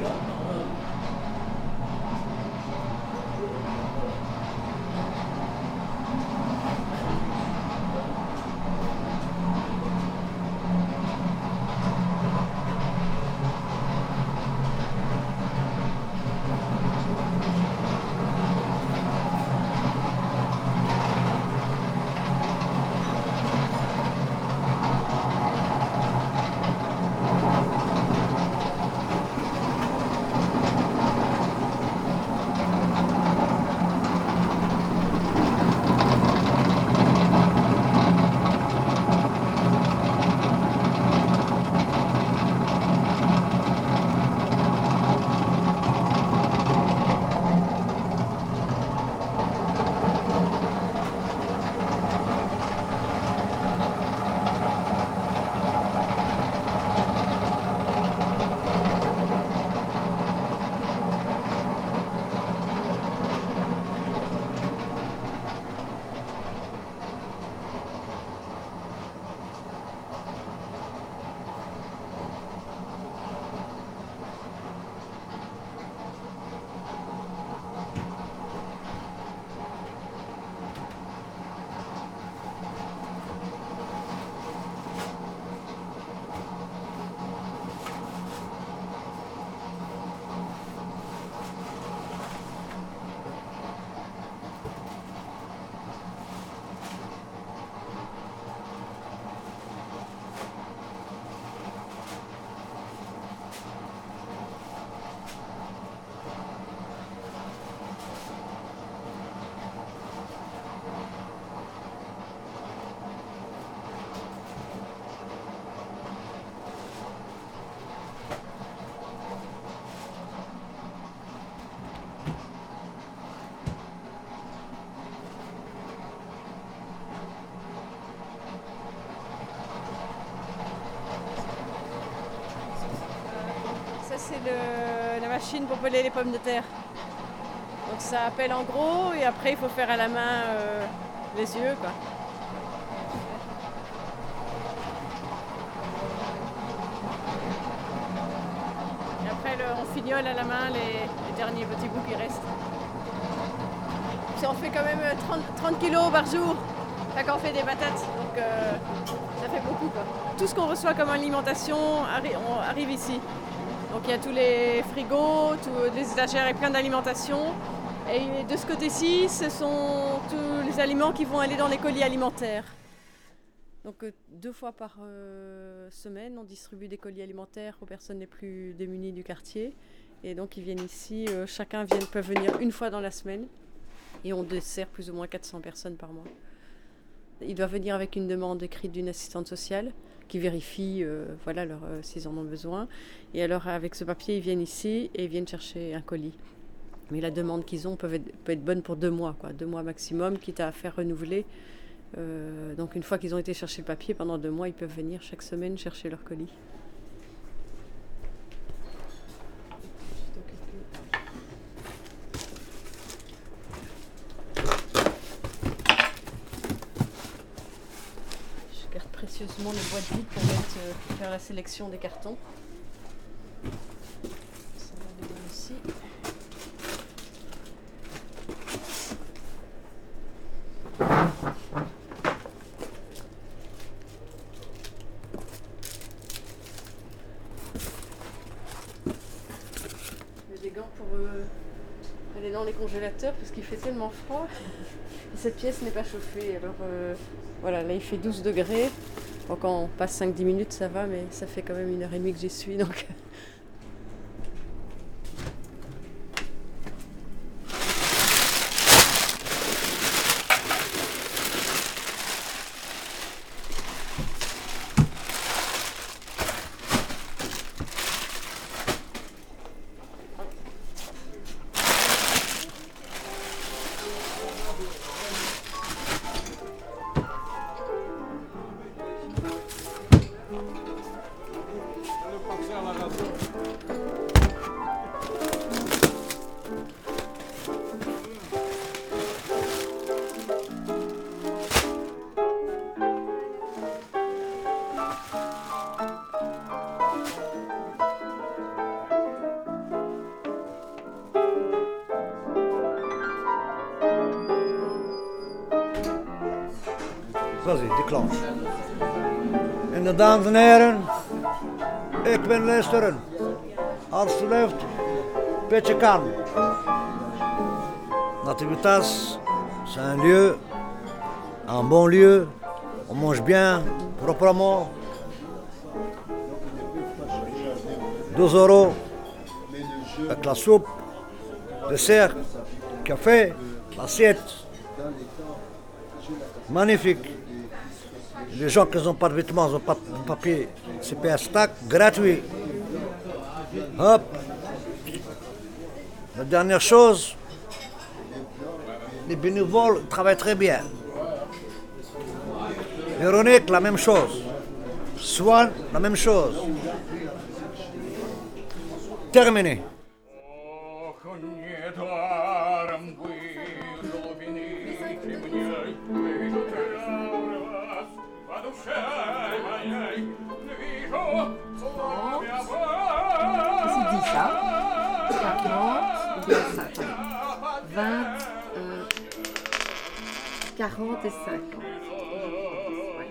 Ça, les pommes de terre. Donc ça appelle en gros et après il faut faire à la main euh, les yeux. Quoi. Et après on fignole à la main les, derniers petits bouts qui restent. Puis on fait quand même euh, 30, 30 kilos par jour quand on fait des patates. Donc euh, ça fait beaucoup. Quoi. Tout ce qu'on reçoit comme alimentation on arrive ici. Donc il y a tous les frigos, tous les étagères et plein d'alimentation. Et de ce côté-ci, ce sont tous les aliments qui vont aller dans les colis alimentaires. Donc euh, deux fois par euh, semaine, on distribue des colis alimentaires aux personnes les plus démunies du quartier. Et donc ils viennent ici, euh, chacun peut venir une fois dans la semaine. Et on dessert plus ou moins 400 personnes par mois. Ils doivent venir avec une demande écrite d'une assistante sociale qui vérifie euh, voilà, leur, euh, s'ils en ont besoin. Et alors avec ce papier, ils viennent ici et ils viennent chercher un colis. Mais la demande qu'ils ont peut être, peut être bonne pour deux mois, quoi, deux mois maximum, quitte à faire renouveler. Euh, donc une fois qu'ils ont été chercher le papier, pendant deux mois, ils peuvent venir chaque semaine chercher leur colis. Précieusement les boîtes vides pour euh, faire la sélection des cartons. Ça va dans ici. Pour euh, aller dans les congélateurs parce qu'il fait tellement froid. Et cette pièce n'est pas chauffée. Alors euh, voilà, là il fait 12 degrés. Quand on passe 5-10 minutes, ça va, mais ça fait quand même une heure et demie que j'y suis. Donc Déclenche. En de dames en heren, ik ben luisteren. Alsjeblieft, beetje kalm. Nativitas, c'est un lieu, un bon lieu. On mange bien, proprement. 12 euros avec la soupe, dessert, café, l'assiette. Magnifique. Les gens qui n'ont pas de vêtements, n'ont pas de papier, un stack gratuit. Hop. La dernière chose, les bénévoles travaillent très bien. Véronique, la même chose. Swan, la même chose. Terminé. 40 et 50. Ouais.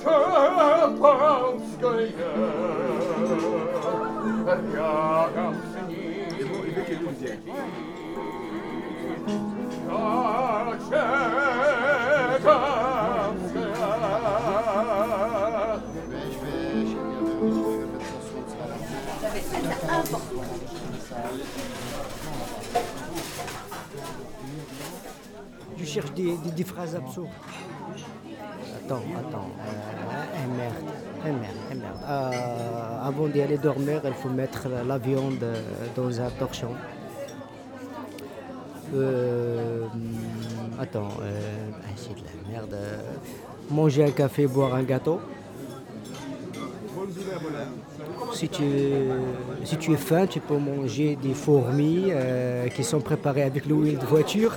Ça va Его и Tu cherches des, des- des phrases absurdes. Attends, attends. Euh, merde, merde, merde. Euh, avant d'y aller dormir, il faut mettre la, viande euh, dans un torchon. Euh, attends, ah, c'est de la merde. manger un café, boire un gâteau. Si tu, si tu es faim, tu peux manger des fourmis euh, qui sont préparées avec l'huile de voiture.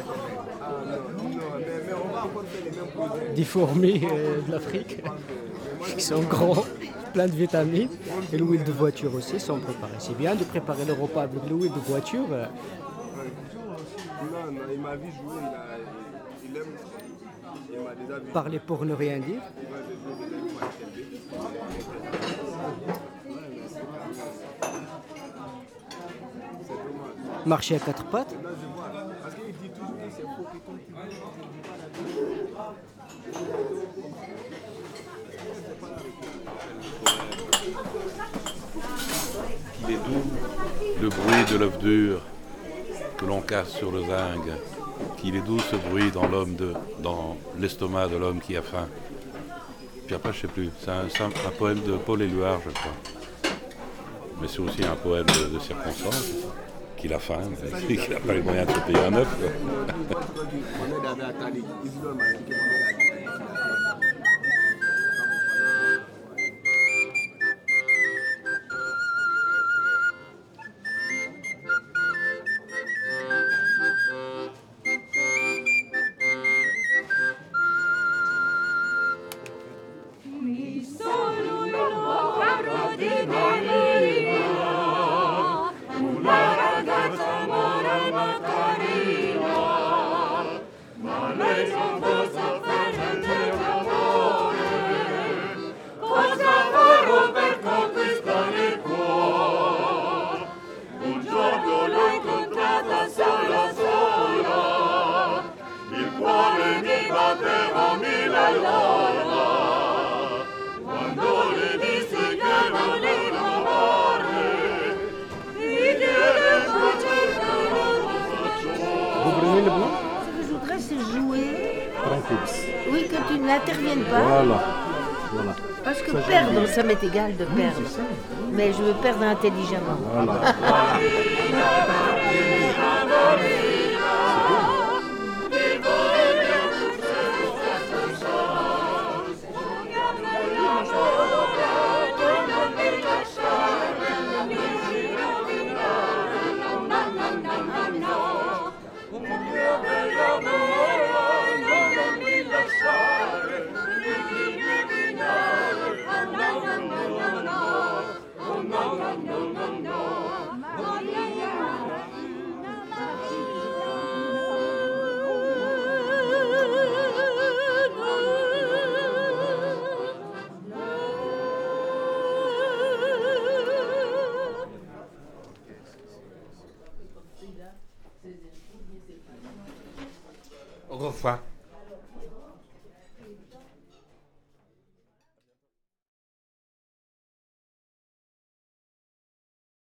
Des fourmis euh, de l'Afrique qui sont gros, plein de vitamines. Et l'huile de voiture aussi sont préparées. C'est bien de préparer le repas avec l'huile de voiture. parler pour ne rien dire. Marcher à quatre pattes. Il est doux le bruit de l'œuf dur que l'on casse sur le zinc. Qu'il est doux ce bruit dans l'homme de, dans l'estomac de l'homme qui a faim. Puis après, je sais plus. C'est un poème de Paul Éluard, je crois. Mais c'est aussi un poème de, de circonstance. Qu'il a faim, qu'il n'a pas les moyens de se payer un œuf. Vous prenez le blanc Ce que je voudrais, c'est jouer. Oui, que tu n'interviennes pas. Voilà. Voilà. Parce que perdre, ça m'est égal de perdre. Mais je veux perdre intelligemment. revoir.